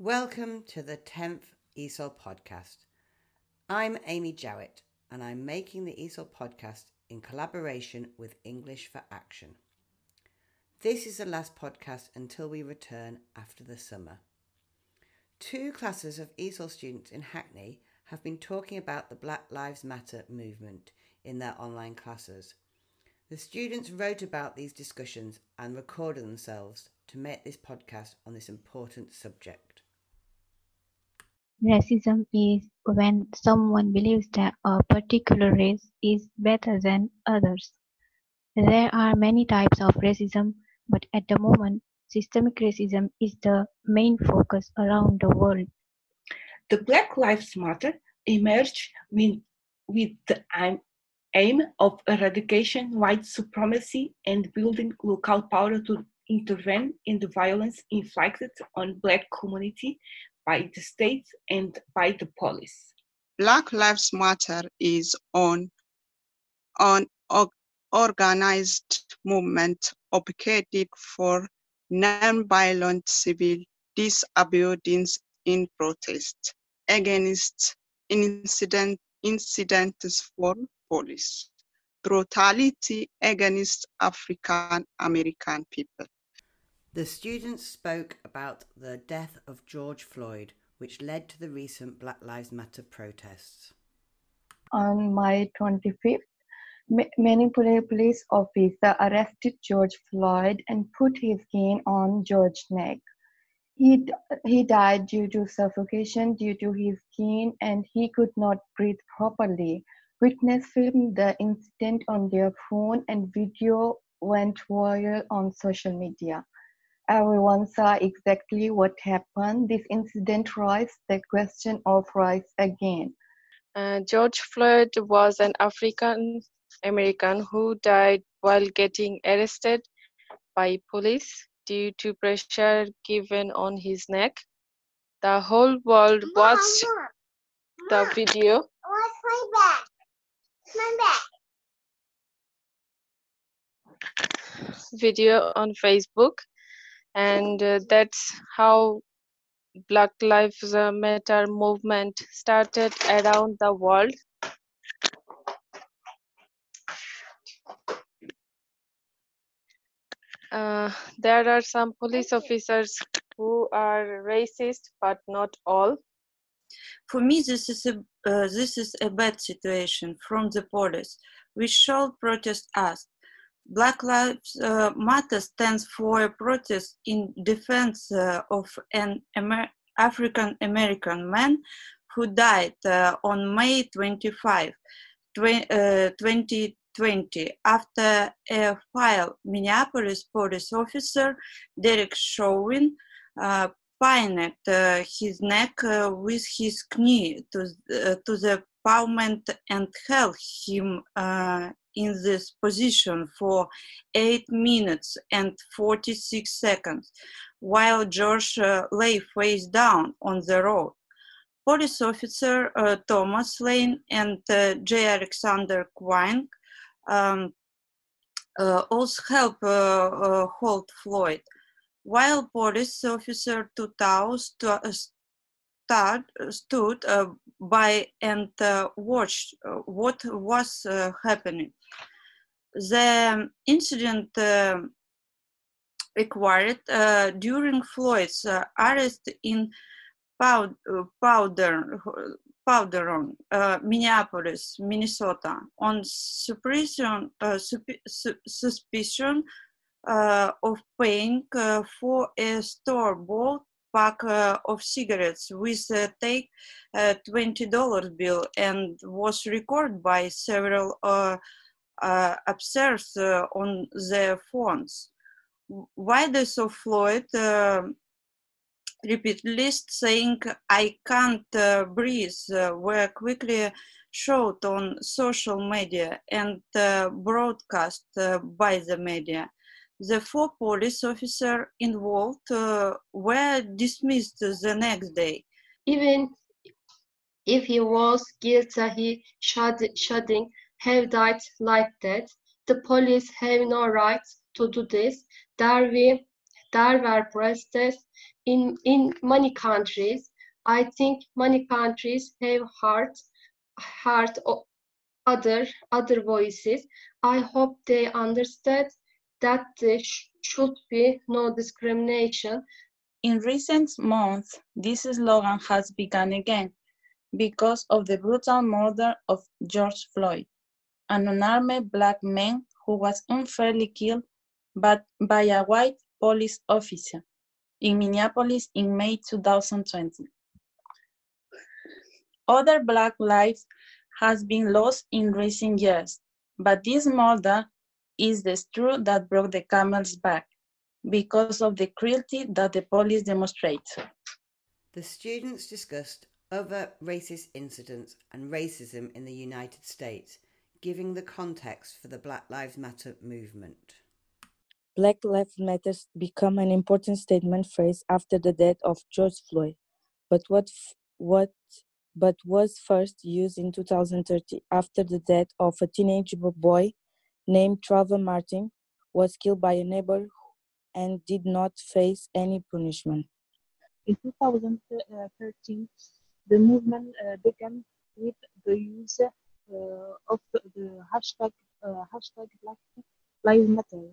Welcome to the 10th ESOL podcast. I'm Amy Jowett and I'm making the ESOL podcast in collaboration with English for Action. This is the last podcast until we return after the summer. Two classes of ESOL students in Hackney have been talking about the Black Lives Matter movement in their online classes. The students wrote about these discussions and recorded themselves to make this podcast on this important subject. Racism is when someone believes that a particular race is better than others. There are many types of racism, but at the moment, systemic racism is the main focus around the world. The Black Lives Matter emerged with, with the aim of eradication white supremacy and building local power to intervene in the violence inflicted on black community by the state and by the police. Black Lives Matter is on an organized movement advocating for non-violent civil disobedience in protest against incident, incidents for police brutality against African American people. The students spoke about the death of George Floyd, which led to the recent Black Lives Matter protests. On May 25th, many police officers arrested George Floyd and put his cane on George's neck. He, he died due to suffocation due to his cane and he could not breathe properly. Witness filmed the incident on their phone and video went viral on social media. Everyone saw exactly what happened. This incident raised the question of rights again. Uh, George Floyd was an African American who died while getting arrested by police due to pressure given on his neck. The whole world watched the video. What's my back? My back. Video on Facebook and uh, that's how black lives matter movement started around the world. Uh, there are some police officers who are racist but not all. For me this is a uh, this is a bad situation from the police. We should protest us Black Lives uh, Matter stands for a protest in defense uh, of an Amer African American man who died uh, on May 25, 2020, uh, after a file Minneapolis police officer Derek Chauvin uh, pinned uh, his neck with his knee to, to the pavement and held him in this position for 8 minutes and 46 seconds, while George uh, lay face down on the road. Police officer uh, Thomas Lane and uh, J. Alexander Kueng um, uh, also helped uh, uh, hold Floyd, while police officer Tou Thao st stood by and watched what was happening. The incident uh, required uh, during Floyd's uh, arrest in Powder, Powder, Powderhorn, uh, Minneapolis, Minnesota, on suspicion, uh, su suspicion uh, of paying for a store-bought pack of cigarettes with a take $20 bill and was recorded by several uh, observes uh, on their phones. Why they saw Floyd uh, repeatedly saying, I can't uh, breathe, uh, were quickly showed on social media and uh, broadcast by the media. The four police officers involved uh, were dismissed the next day. Even if he was guilty, he shouldn't have died like that. The police have no right to do this. Darby there were protests in, in many countries. I think many countries have heard, heard other, other voices. I hope they understand that there sh should be no discrimination. In recent months, this slogan has begun again because of the brutal murder of George Floyd, an unarmed black man who was unfairly killed but by a white police officer in Minneapolis in May 2020. Other black lives has been lost in recent years, but this murder is the straw that broke the camel's back because of the cruelty that the police demonstrate. The students discussed other racist incidents and racism in the United States, giving the context for the Black Lives Matter movement. Black Lives Matter became an important statement phrase after the death of George Floyd, but what what but was first used in 2013 after the death of a teenage boy named Trayvon Martin was killed by a neighbor and did not face any punishment. In 2013, the movement uh, began with the use uh, of the hashtag, uh, hashtag Black Lives Matter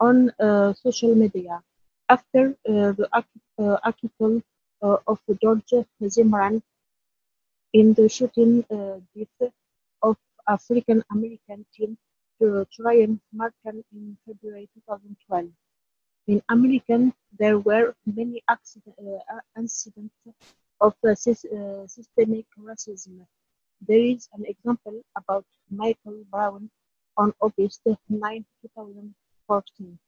on uh, social media. After uh, the article uh, of George Zimmerman in the shooting death of African American teen Trayvon Martin in February 2012. In America, there were many accident, uh, incidents of uh, systemic racism. There is an example about Michael Brown on August 9, 2014.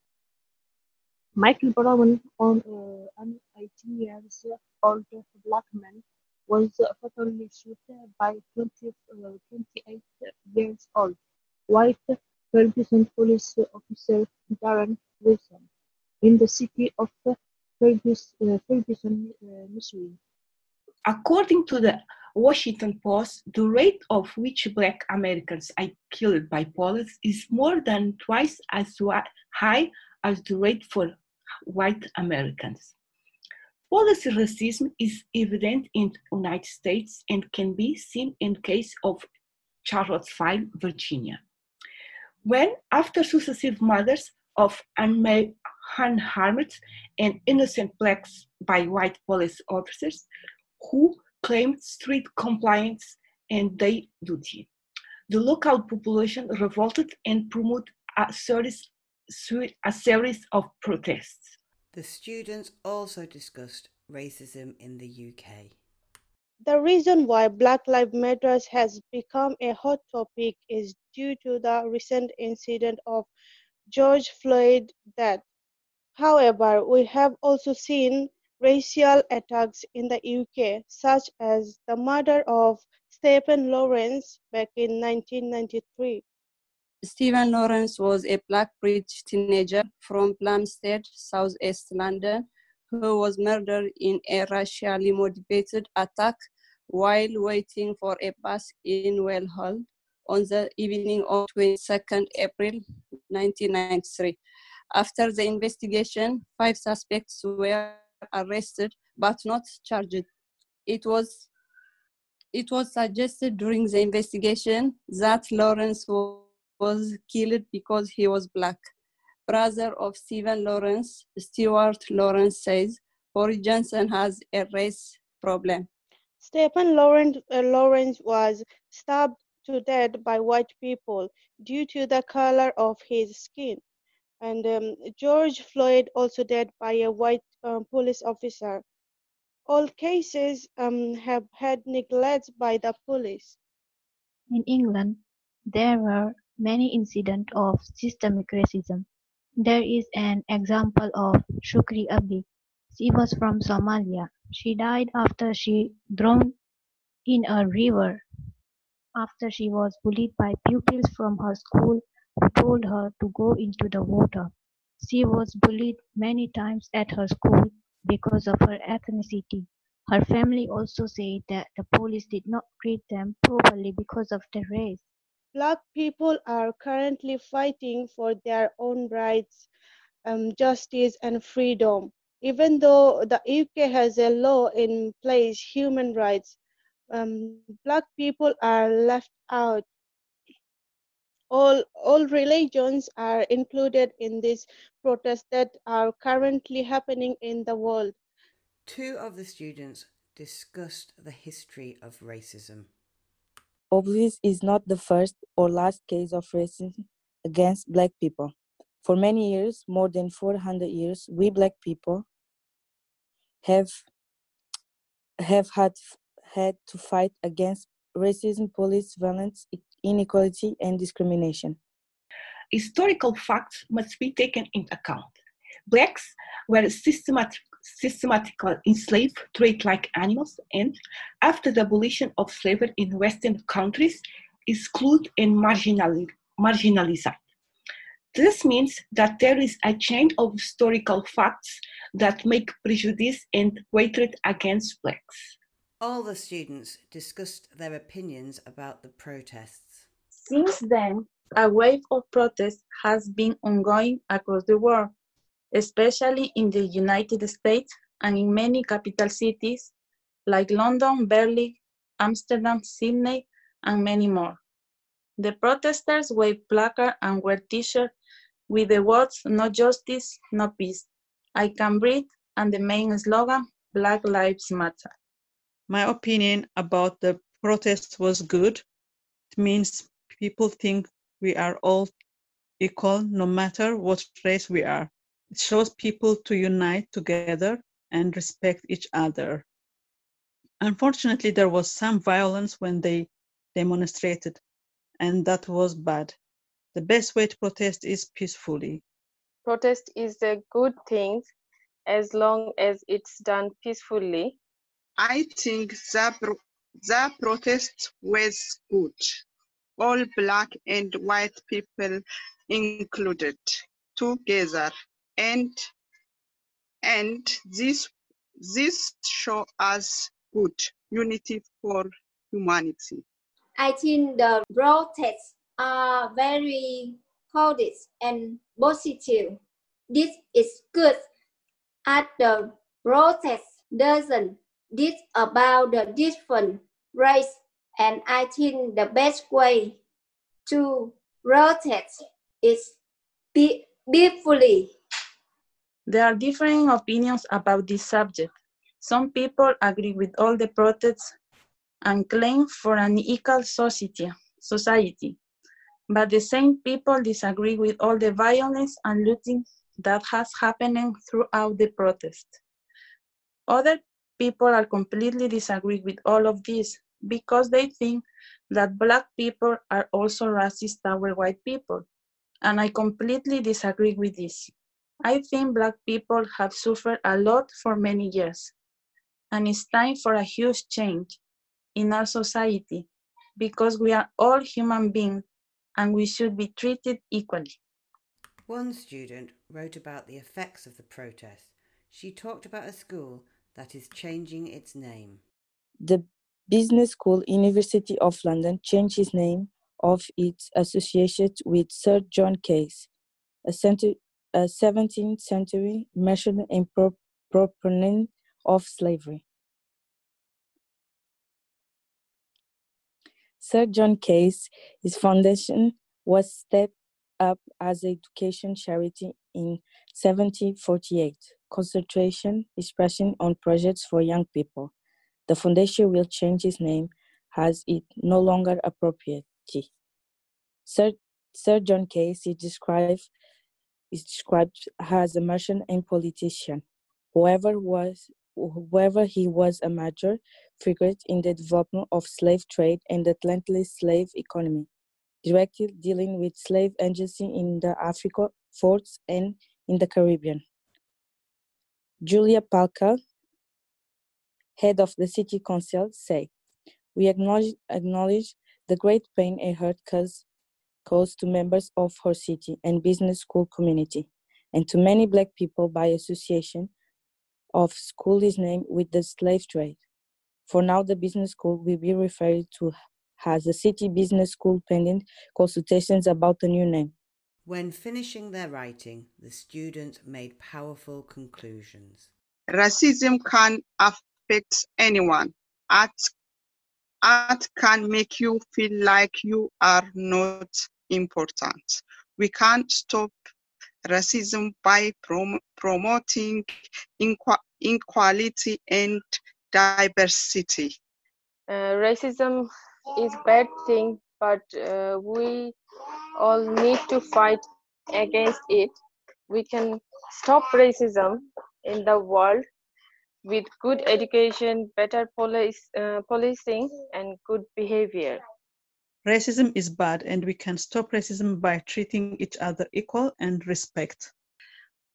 Michael Brown, on, uh, an 18 years old black man, was fatally shot by 20, uh, 28 years old white Ferguson police officer Darren Wilson in the city of Ferguson, uh, Missouri. According to the Washington Post, the rate of which black Americans are killed by police is more than twice as high as the rate for white Americans. Police racism is evident in the United States and can be seen in case of Charlottesville, Virginia. When, after successive murders of unharmed and innocent blacks by white police officers who claimed strict compliance and their duty. The local population revolted and promoted a series, a series of protests. The students also discussed racism in the UK. The reason why Black Lives Matter has become a hot topic is due to the recent incident of George Floyd's death. However, we have also seen racial attacks in the UK, such as the murder of Stephen Lawrence back in 1993. Stephen Lawrence was a black British teenager from Plumstead, southeast London, who was murdered in a racially motivated attack while waiting for a bus in Well Hall on the evening of 22nd April 1993. After the investigation, five suspects were arrested but not charged. It was it was suggested during the investigation that Lawrence was killed because he was black brother of Stephen Lawrence, Stuart Lawrence says, Boris Johnson has a race problem. Stephen Lawrence, uh, Lawrence was stabbed to death by white people due to the color of his skin. And um, George Floyd also dead by a white um, police officer. All cases um, have had neglect by the police. In England, there were many incidents of systemic racism. There is an example of Shukri Abdi, She was from Somalia. She died after she drowned in a river after she was bullied by pupils from her school who told her to go into the water. She was bullied many times at her school because of her ethnicity. Her family also said that the police did not treat them properly because of their race. Black people are currently fighting for their own rights um, justice, and freedom. Even though the UK has a law in place, human rights, um, black people are left out. All, all religions are included in these protests that are currently happening in the world. Two of the students discussed the history of racism. Obviously, is not the first or last case of racism against black people. For many years, more than 400 years, we black people have have had had to fight against racism, police violence, inequality, and discrimination. Historical facts must be taken into account. Blacks were systematic, systematically uh, enslaved, treated like animals, and after the abolition of slavery in Western countries, excluded and marginalized. This means that there is a chain of historical facts that make prejudice and hatred against blacks. All the students discussed their opinions about the protests. Since then, a wave of protests has been ongoing across the world, especially in the United States and in many capital cities like London, Berlin, Amsterdam, Sydney, and many more. The protesters waved placards and wear t-shirts with the words no justice, no peace. I can breathe, and the main slogan, Black Lives Matter. My opinion about the protest was good. It means people think we are all equal no matter what race we are. It shows people to unite together and respect each other. Unfortunately, there was some violence when they demonstrated, and that was bad. The best way to protest is peacefully. Protest is a good thing as long as it's done peacefully. I think the, pro- the protest was good. All black and white people included together and and this this show us good unity for humanity. I think the protests are very positive and positive. This is good. At the protest doesn't this about the different race and I think the best way to protest is be peacefully. There are differing opinions about this subject. Some people agree with all the protests and claim for an equal society. society. But the same people disagree with all the violence and looting that has happened throughout the protest. Other people are completely disagree with all of this because they think that black people are also racist toward white people. And I completely disagree with this. I think black people have suffered a lot for many years. And it's time for a huge change in our society because we are all human beings and we should be treated equally. One student wrote about the effects of the protest. She talked about a school that is changing its name. The Business School, University of London, changed its name of its association with Sir John Cass, a, center, a 17th century merchant and proponent of slavery. Sir John Cass, his foundation was stepped up as an education charity in 1748, concentration expression on projects for young people. The foundation will change its name as it no longer appropriate. Sir, Sir John Cass is described, is described as a merchant and politician. Whoever was whoever he was a major figure in the development of slave trade and the Atlantic slave economy, directly dealing with slave agency in the Africa, forts, and in the Caribbean. Julia Palka, head of the city council, say, "We acknowledge, acknowledge the great pain and hurt caused, caused to members of her city and business school community, and to many black people by association of school is named with the slave trade. For now, the business school will be referred to as the City Business School pending consultations about the new name. When finishing their writing, the students made powerful conclusions. Racism can affect anyone. Art, art can make you feel like you are not important. We can't stop racism by prom- promoting inequality and diversity. Uh, racism is bad thing, but uh, we all need to fight against it. We can stop racism in the world with good education, better police, uh, policing, and good behavior. Racism is bad, and we can stop racism by treating each other equal and respect.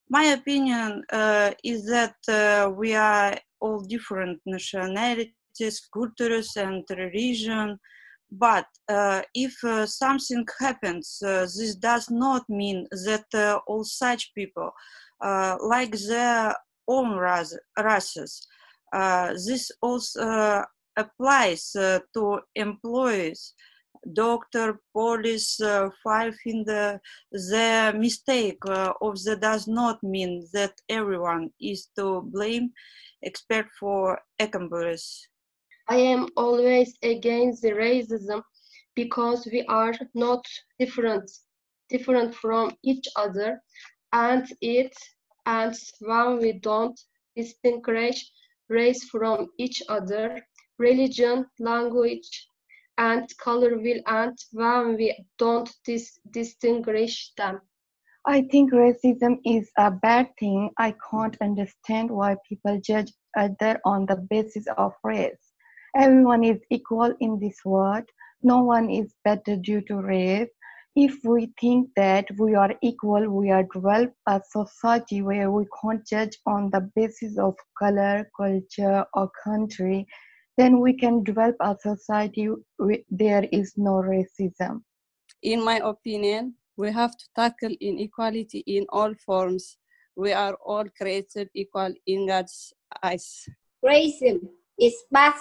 My opinion uh, is that uh, we are all different nationalities, cultures, and religion. But uh, if uh, something happens, uh, this does not mean that uh, all such people like their own races. This also applies to employees, doctor, police, uh, fighting the, the mistake uh, of the does not mean that everyone is to blame except for accomplices. I am always against the racism because we are not different, different from each other, and it and when we don't distinguish race from each other, religion, language, and color will end when we don't dis- distinguish them. I think racism is a bad thing. I can't understand why people judge other on the basis of race. Everyone is equal in this world. No one is better due to race. If we think that we are equal, we are develop a society where we can't judge on the basis of color, culture, or country. Then we can develop a society where there is no racism. In my opinion, we have to tackle inequality in all forms. We are all created equal in God's eyes. Racism is bad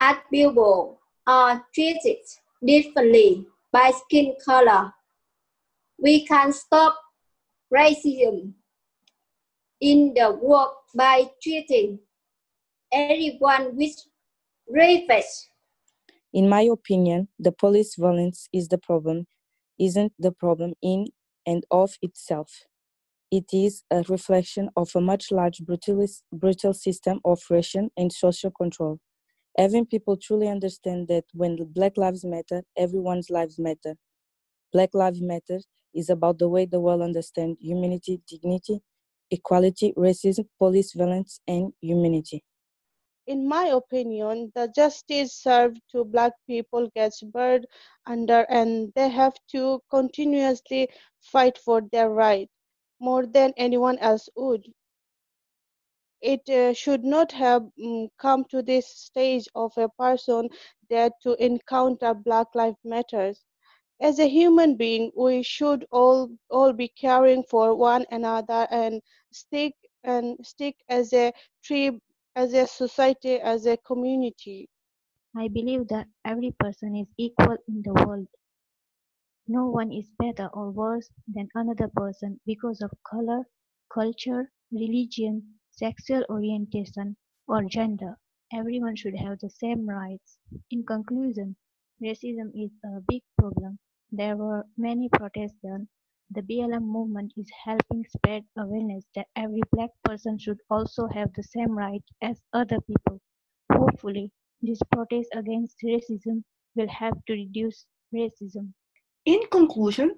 as people are treated differently by skin color. We can stop racism in the world by treating everyone with respect. In my opinion, the police violence is the problem, isn't the problem in and of itself. It is a reflection of a much larger brutalist, brutal system of oppression and social control. Having people truly understand that when Black Lives Matter, everyone's lives matter. Black Lives Matter is about the way the world understands humanity, dignity, equality, racism, police violence, and humanity. In my opinion, the justice served to black people gets buried under and they have to continuously fight for their right more than anyone else would. It uh, should not have mm, come to this stage of a person that to encounter Black Lives Matters. As a human being, we should all all be caring for one another and stick and stick as a tree, as a society, as a community. I believe that every person is equal in the world. No one is better or worse than another person because of color, culture, religion, sexual orientation, or gender. Everyone should have the same rights. In conclusion, racism is a big problem. There were many protests done. The BLM movement is helping spread awareness that every black person should also have the same right as other people. Hopefully, this protest against racism will help to reduce racism. In conclusion,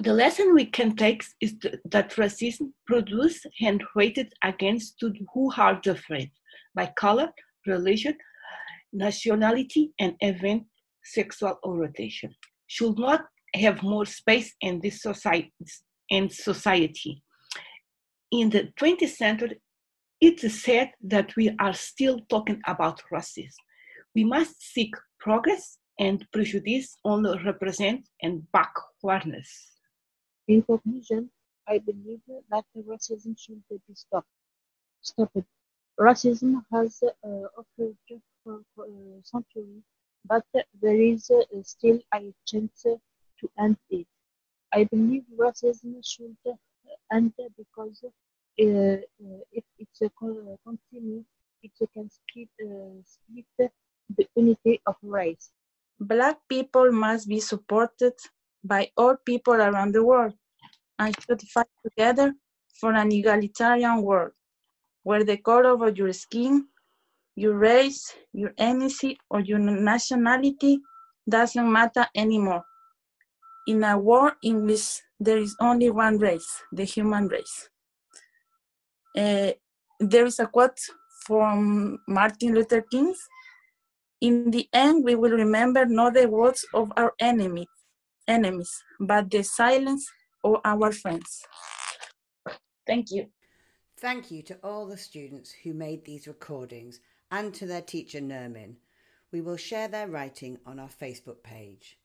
the lesson we can take is that racism produced and rated against who are different by color, religion, nationality, and even sexual orientation should not have more space in this society. In society. In the 20th century, it is said that we are still talking about racism. We must seek progress and prejudice only represent and backwardness. In conclusion, I believe that racism should be stopped. Stopped. Racism has uh, occurred for, for uh, centuries, but there is uh, still a chance to end it. I believe racism should uh, end because uh, uh, if it's a con- it can split, uh, split the unity of race. Black people must be supported by all people around the world and should fight together for an egalitarian world where the color of your skin, your race, your ethnicity, or your nationality doesn't matter anymore. In a world in which there is only one race, the human race. Uh, there is a quote from Martin Luther King. In the end, we will remember not the words of our enemy, enemies, but the silence of our friends. Thank you. Thank you to all the students who made these recordings and to their teacher Nermin. We will share their writing on our Facebook page.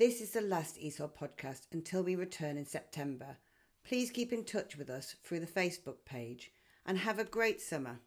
This is the last ESOL podcast until we return in September. Please keep in touch with us through the Facebook page and have a great summer.